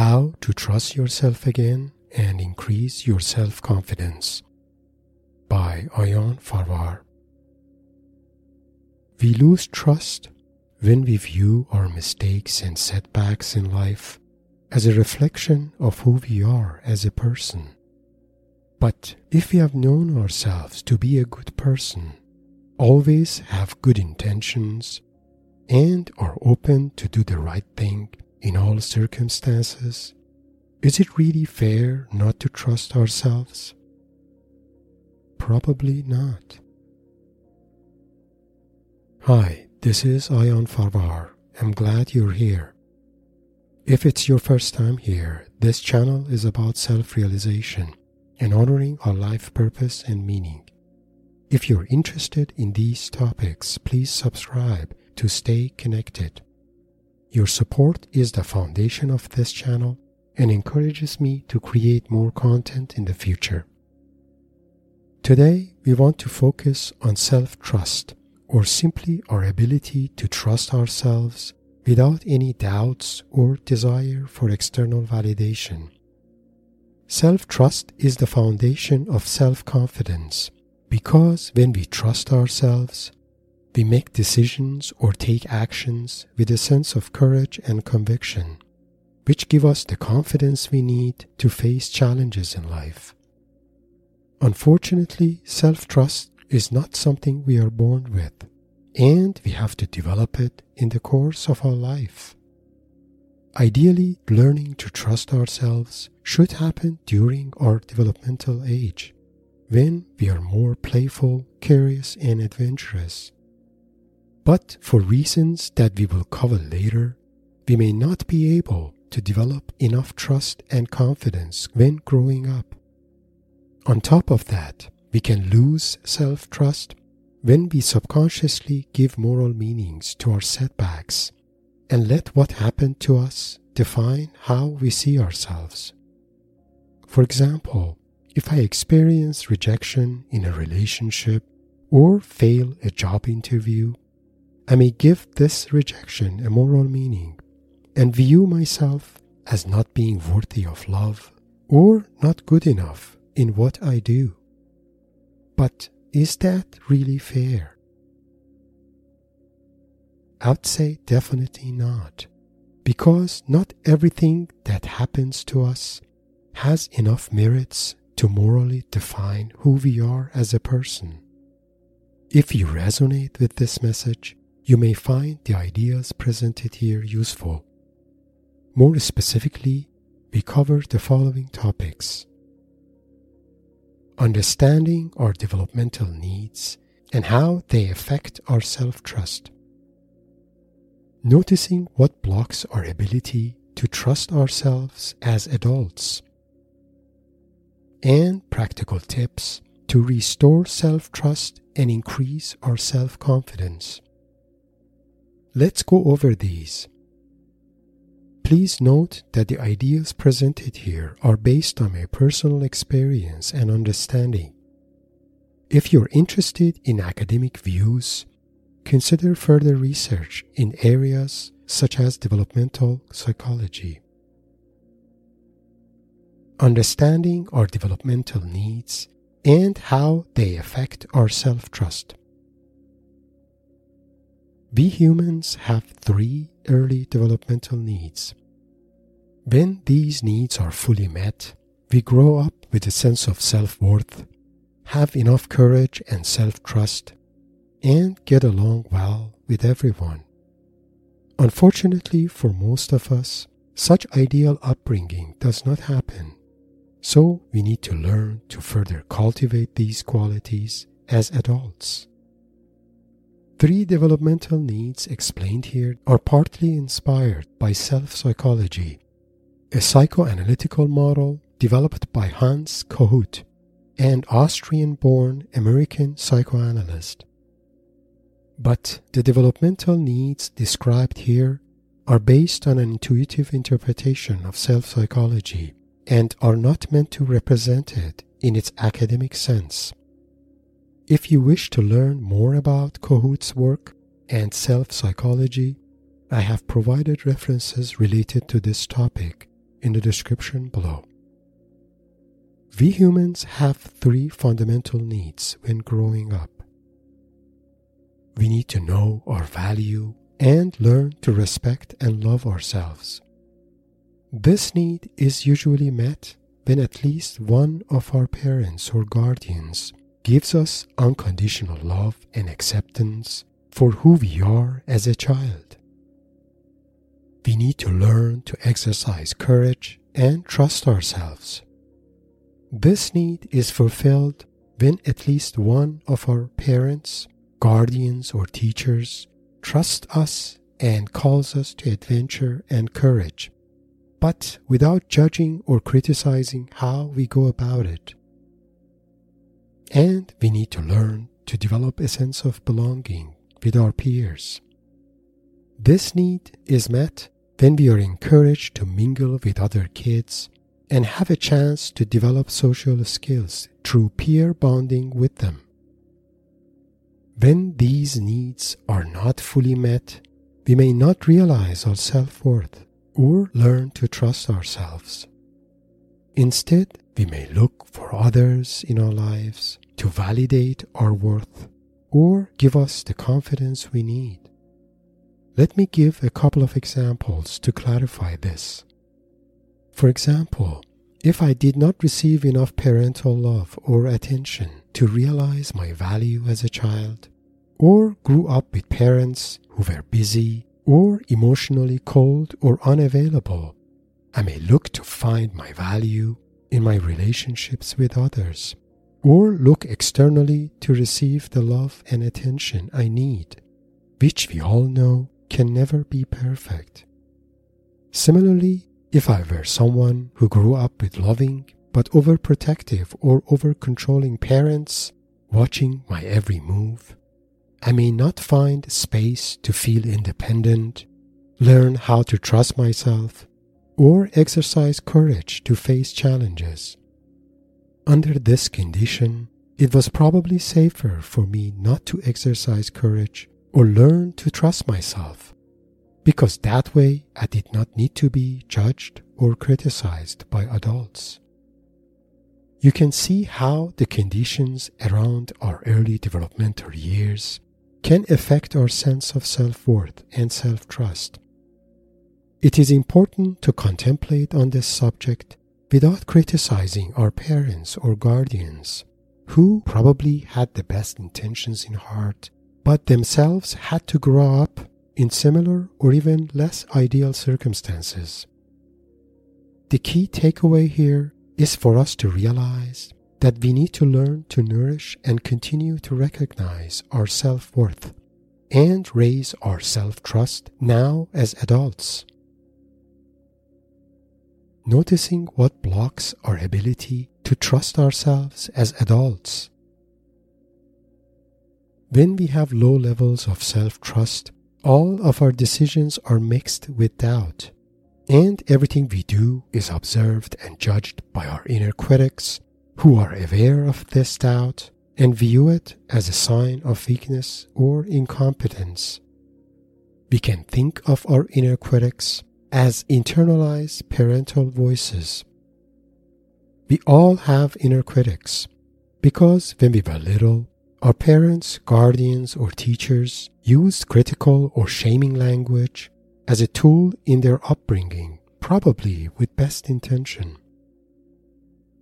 How to Trust Yourself Again and Increase Your Self Confidence by Ayan Farvar. We lose trust when we view our mistakes and setbacks in life as a reflection of who we are as a person. But if we have known ourselves to be a good person, always have good intentions, and are open to do the right thing in all circumstances, is it really fair not to trust ourselves? Probably not. Hi, this is Ayan Farvar. I'm glad you're here. If it's your first time here, this channel is about self realization and honoring our life purpose and meaning. If you're interested in these topics, please subscribe to stay connected. Your support is the foundation of this channel and encourages me to create more content in the future. Today, we want to focus on self trust, or simply our ability to trust ourselves without any doubts or desire for external validation. Self trust is the foundation of self confidence because when we trust ourselves, we make decisions or take actions with a sense of courage and conviction, which give us the confidence we need to face challenges in life. Unfortunately, self trust is not something we are born with, and we have to develop it in the course of our life. Ideally, learning to trust ourselves should happen during our developmental age, when we are more playful, curious, and adventurous but for reasons that we will cover later, we may not be able to develop enough trust and confidence when growing up. On top of that, we can lose self trust when we subconsciously give moral meanings to our setbacks and let what happened to us define how we see ourselves. For example, if I experience rejection in a relationship or fail a job interview, I may give this rejection a moral meaning and view myself as not being worthy of love or not good enough in what I do. But is that really fair? I'd say definitely not, because not everything that happens to us has enough merits to morally define who we are as a person. If you resonate with this message, you may find the ideas presented here useful. More specifically, we cover the following topics understanding our developmental needs and how they affect our self trust, noticing what blocks our ability to trust ourselves as adults, and practical tips to restore self trust and increase our self confidence. Let's go over these. Please note that the ideas presented here are based on my personal experience and understanding. If you're interested in academic views, consider further research in areas such as developmental psychology. Understanding our developmental needs and how they affect our self trust. We humans have three early developmental needs. When these needs are fully met, we grow up with a sense of self worth, have enough courage and self trust, and get along well with everyone. Unfortunately, for most of us, such ideal upbringing does not happen. So we need to learn to further cultivate these qualities as adults. Three developmental needs explained here are partly inspired by self psychology, a psychoanalytical model developed by Heinz Kohut, an Austrian born American psychoanalyst. But the developmental needs described here are based on an intuitive interpretation of self psychology and are not meant to represent it in its academic sense. If you wish to learn more about Kohut's work and self psychology, I have provided references related to this topic in the description below. We humans have three fundamental needs when growing up. We need to know our value and learn to respect and love ourselves. This need is usually met when at least one of our parents or guardians gives us unconditional love and acceptance for who we are as a child. We need to learn to exercise courage and trust ourselves. This need is fulfilled when at least one of our parents, guardians, or teachers trusts us and calls us to adventure and courage, but without judging or criticizing how we go about it. And we need to learn to develop a sense of belonging with our peers. This need is met when we are encouraged to mingle with other kids and have a chance to develop social skills through peer bonding with them. When these needs are not fully met, we may not realize our self worth or learn to trust ourselves. Instead, we may look for others in our lives to validate our worth or give us the confidence we need. Let me give a couple of examples to clarify this. For example, if I did not receive enough parental love or attention to realize my value as a child, or grew up with parents who were busy or emotionally cold or unavailable, I may look to find my value in my relationships with others, or look externally to receive the love and attention I need, which we all know can never be perfect. Similarly, if I were someone who grew up with loving but overprotective or over-controlling parents watching my every move, I may not find space to feel independent, learn how to trust myself, or exercise courage to face challenges. Under this condition, it was probably safer for me not to exercise courage or learn to trust myself because that way I did not need to be judged or criticized by adults. You can see how the conditions around our early developmental years can affect our sense of self worth and self trust. It is important to contemplate on this subject without criticizing our parents or guardians, who probably had the best intentions in heart, but themselves had to grow up in similar or even less ideal circumstances. The key takeaway here is for us to realize that we need to learn to nourish and continue to recognize our self worth and raise our self trust now as adults. Noticing what blocks our ability to trust ourselves as adults. When we have low levels of self trust, all of our decisions are mixed with doubt, and everything we do is observed and judged by our inner critics who are aware of this doubt and view it as a sign of weakness or incompetence. We can think of our inner critics as internalized parental voices. We all have inner critics because when we were little, our parents, guardians, or teachers used critical or shaming language as a tool in their upbringing, probably with best intention.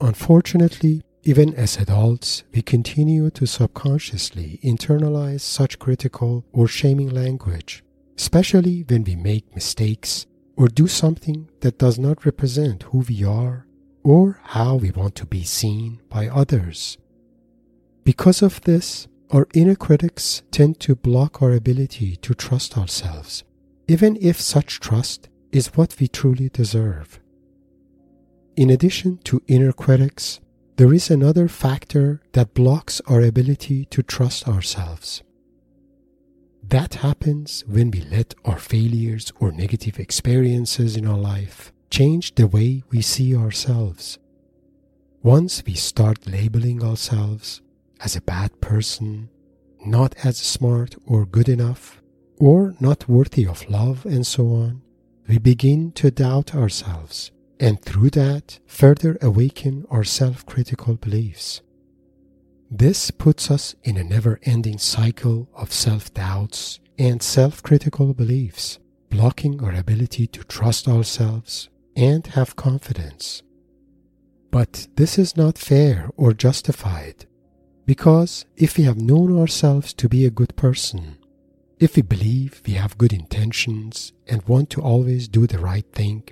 Unfortunately, even as adults, we continue to subconsciously internalize such critical or shaming language, especially when we make mistakes or do something that does not represent who we are or how we want to be seen by others. Because of this, our inner critics tend to block our ability to trust ourselves, even if such trust is what we truly deserve. In addition to inner critics, there is another factor that blocks our ability to trust ourselves. That happens when we let our failures or negative experiences in our life change the way we see ourselves. Once we start labeling ourselves as a bad person, not as smart or good enough, or not worthy of love, and so on, we begin to doubt ourselves and through that further awaken our self critical beliefs. This puts us in a never ending cycle of self doubts and self critical beliefs, blocking our ability to trust ourselves and have confidence. But this is not fair or justified, because if we have known ourselves to be a good person, if we believe we have good intentions and want to always do the right thing,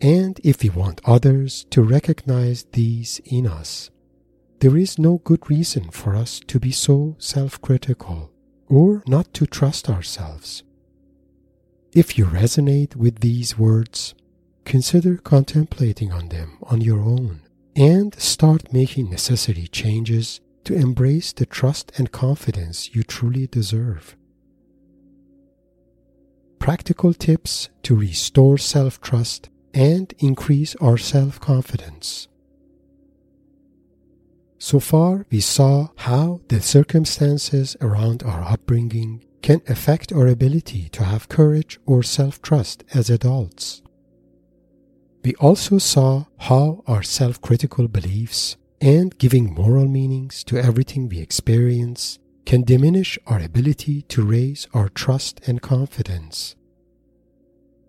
and if we want others to recognize these in us, there is no good reason for us to be so self critical or not to trust ourselves. If you resonate with these words, consider contemplating on them on your own and start making necessary changes to embrace the trust and confidence you truly deserve. Practical tips to restore self trust and increase our self confidence. So far, we saw how the circumstances around our upbringing can affect our ability to have courage or self trust as adults. We also saw how our self critical beliefs and giving moral meanings to everything we experience can diminish our ability to raise our trust and confidence.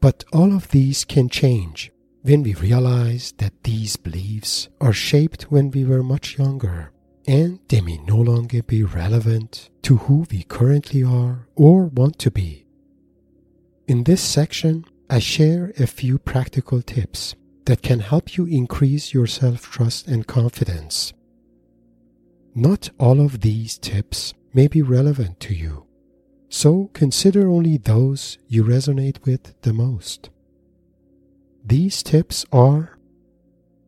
But all of these can change when we realize that these beliefs are shaped when we were much younger and they may no longer be relevant to who we currently are or want to be. In this section, I share a few practical tips that can help you increase your self trust and confidence. Not all of these tips may be relevant to you, so consider only those you resonate with the most. These tips are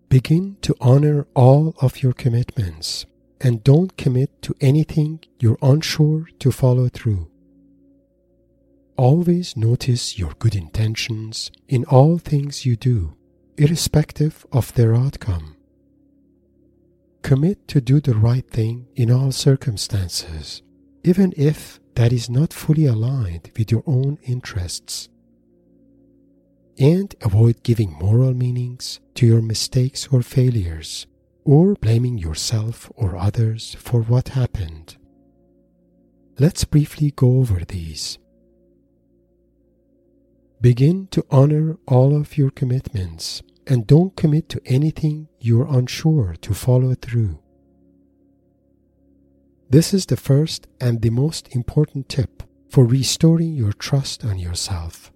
begin to honor all of your commitments and don't commit to anything you're unsure to follow through. Always notice your good intentions in all things you do, irrespective of their outcome. Commit to do the right thing in all circumstances, even if that is not fully aligned with your own interests and avoid giving moral meanings to your mistakes or failures, or blaming yourself or others for what happened. Let's briefly go over these. Begin to honor all of your commitments and don't commit to anything you're unsure to follow through. This is the first and the most important tip for restoring your trust on yourself.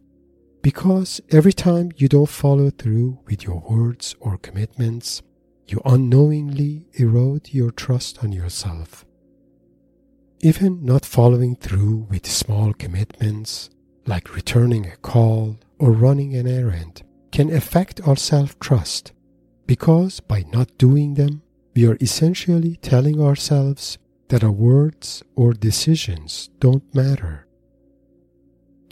Because every time you don't follow through with your words or commitments, you unknowingly erode your trust on yourself. Even not following through with small commitments, like returning a call or running an errand, can affect our self trust because by not doing them, we are essentially telling ourselves that our words or decisions don't matter.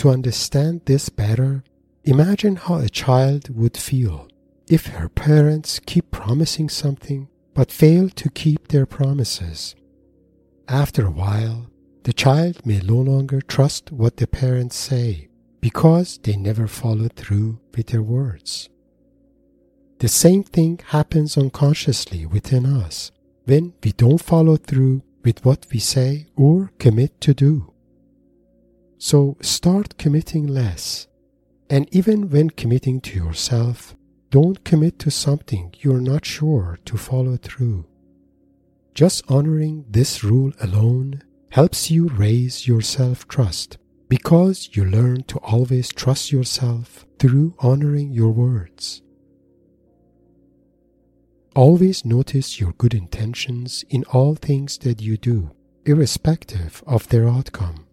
To understand this better, imagine how a child would feel if her parents keep promising something but fail to keep their promises. After a while, the child may no longer trust what the parents say because they never follow through with their words. The same thing happens unconsciously within us when we don't follow through with what we say or commit to do. So start committing less. And even when committing to yourself, don't commit to something you're not sure to follow through. Just honoring this rule alone helps you raise your self trust because you learn to always trust yourself through honoring your words. Always notice your good intentions in all things that you do, irrespective of their outcome.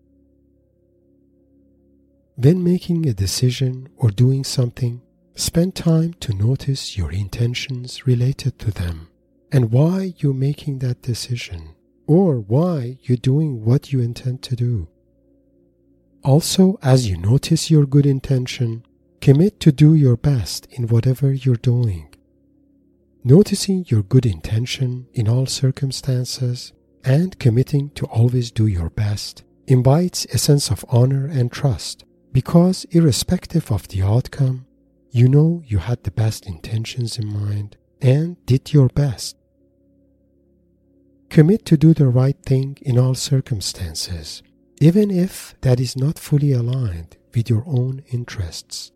When making a decision or doing something, spend time to notice your intentions related to them and why you're making that decision or why you're doing what you intend to do. Also, as you notice your good intention, commit to do your best in whatever you're doing. Noticing your good intention in all circumstances and committing to always do your best invites a sense of honor and trust because, irrespective of the outcome, you know you had the best intentions in mind and did your best. Commit to do the right thing in all circumstances, even if that is not fully aligned with your own interests.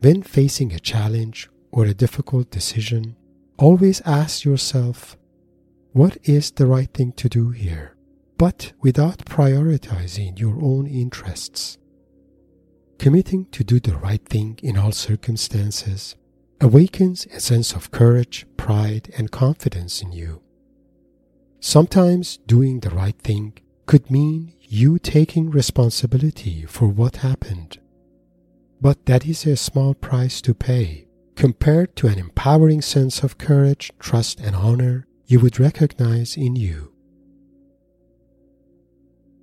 When facing a challenge or a difficult decision, always ask yourself, what is the right thing to do here? But without prioritizing your own interests. Committing to do the right thing in all circumstances awakens a sense of courage, pride, and confidence in you. Sometimes doing the right thing could mean you taking responsibility for what happened but that is a small price to pay compared to an empowering sense of courage, trust, and honor you would recognize in you.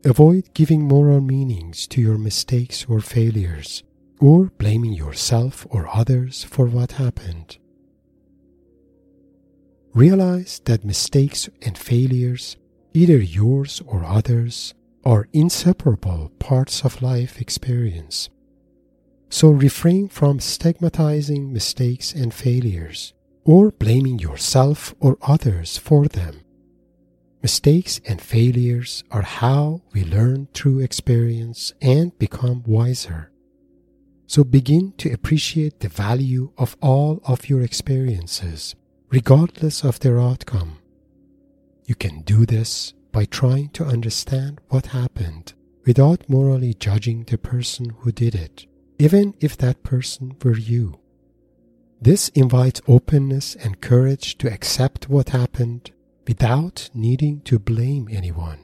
Avoid giving moral meanings to your mistakes or failures, or blaming yourself or others for what happened. Realize that mistakes and failures, either yours or others, are inseparable parts of life experience so refrain from stigmatizing mistakes and failures or blaming yourself or others for them. Mistakes and failures are how we learn through experience and become wiser. So begin to appreciate the value of all of your experiences, regardless of their outcome. You can do this by trying to understand what happened without morally judging the person who did it even if that person were you. This invites openness and courage to accept what happened without needing to blame anyone.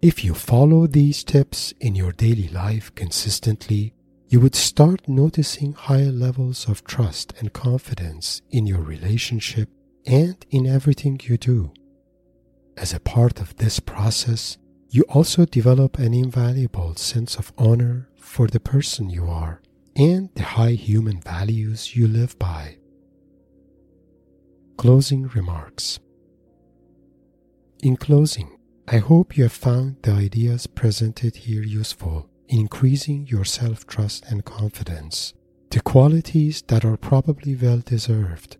If you follow these tips in your daily life consistently, you would start noticing higher levels of trust and confidence in your relationship and in everything you do. As a part of this process, you also develop an invaluable sense of honor for the person you are and the high human values you live by. Closing remarks In closing, I hope you have found the ideas presented here useful in increasing your self trust and confidence, the qualities that are probably well deserved.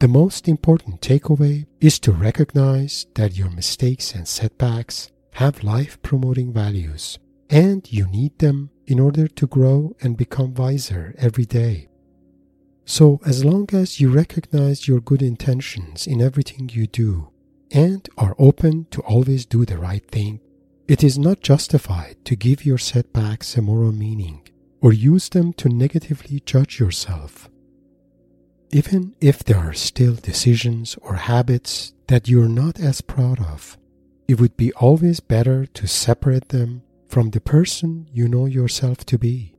The most important takeaway is to recognize that your mistakes and setbacks have life promoting values and you need them in order to grow and become wiser every day. So, as long as you recognize your good intentions in everything you do and are open to always do the right thing, it is not justified to give your setbacks a moral meaning or use them to negatively judge yourself. Even if there are still decisions or habits that you're not as proud of, it would be always better to separate them from the person you know yourself to be.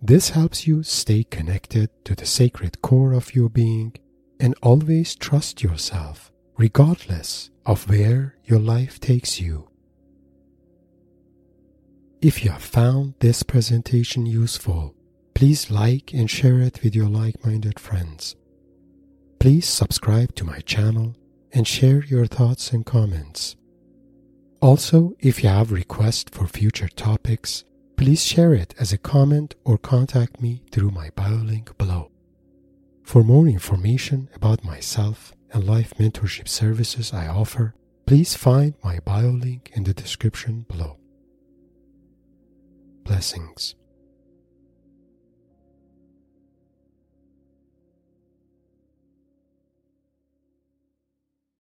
This helps you stay connected to the sacred core of your being and always trust yourself, regardless of where your life takes you. If you have found this presentation useful, please like and share it with your like minded friends. Please subscribe to my channel and share your thoughts and comments. Also, if you have requests for future topics, please share it as a comment or contact me through my bio link below. For more information about myself and life mentorship services I offer, please find my bio link in the description below. Blessings.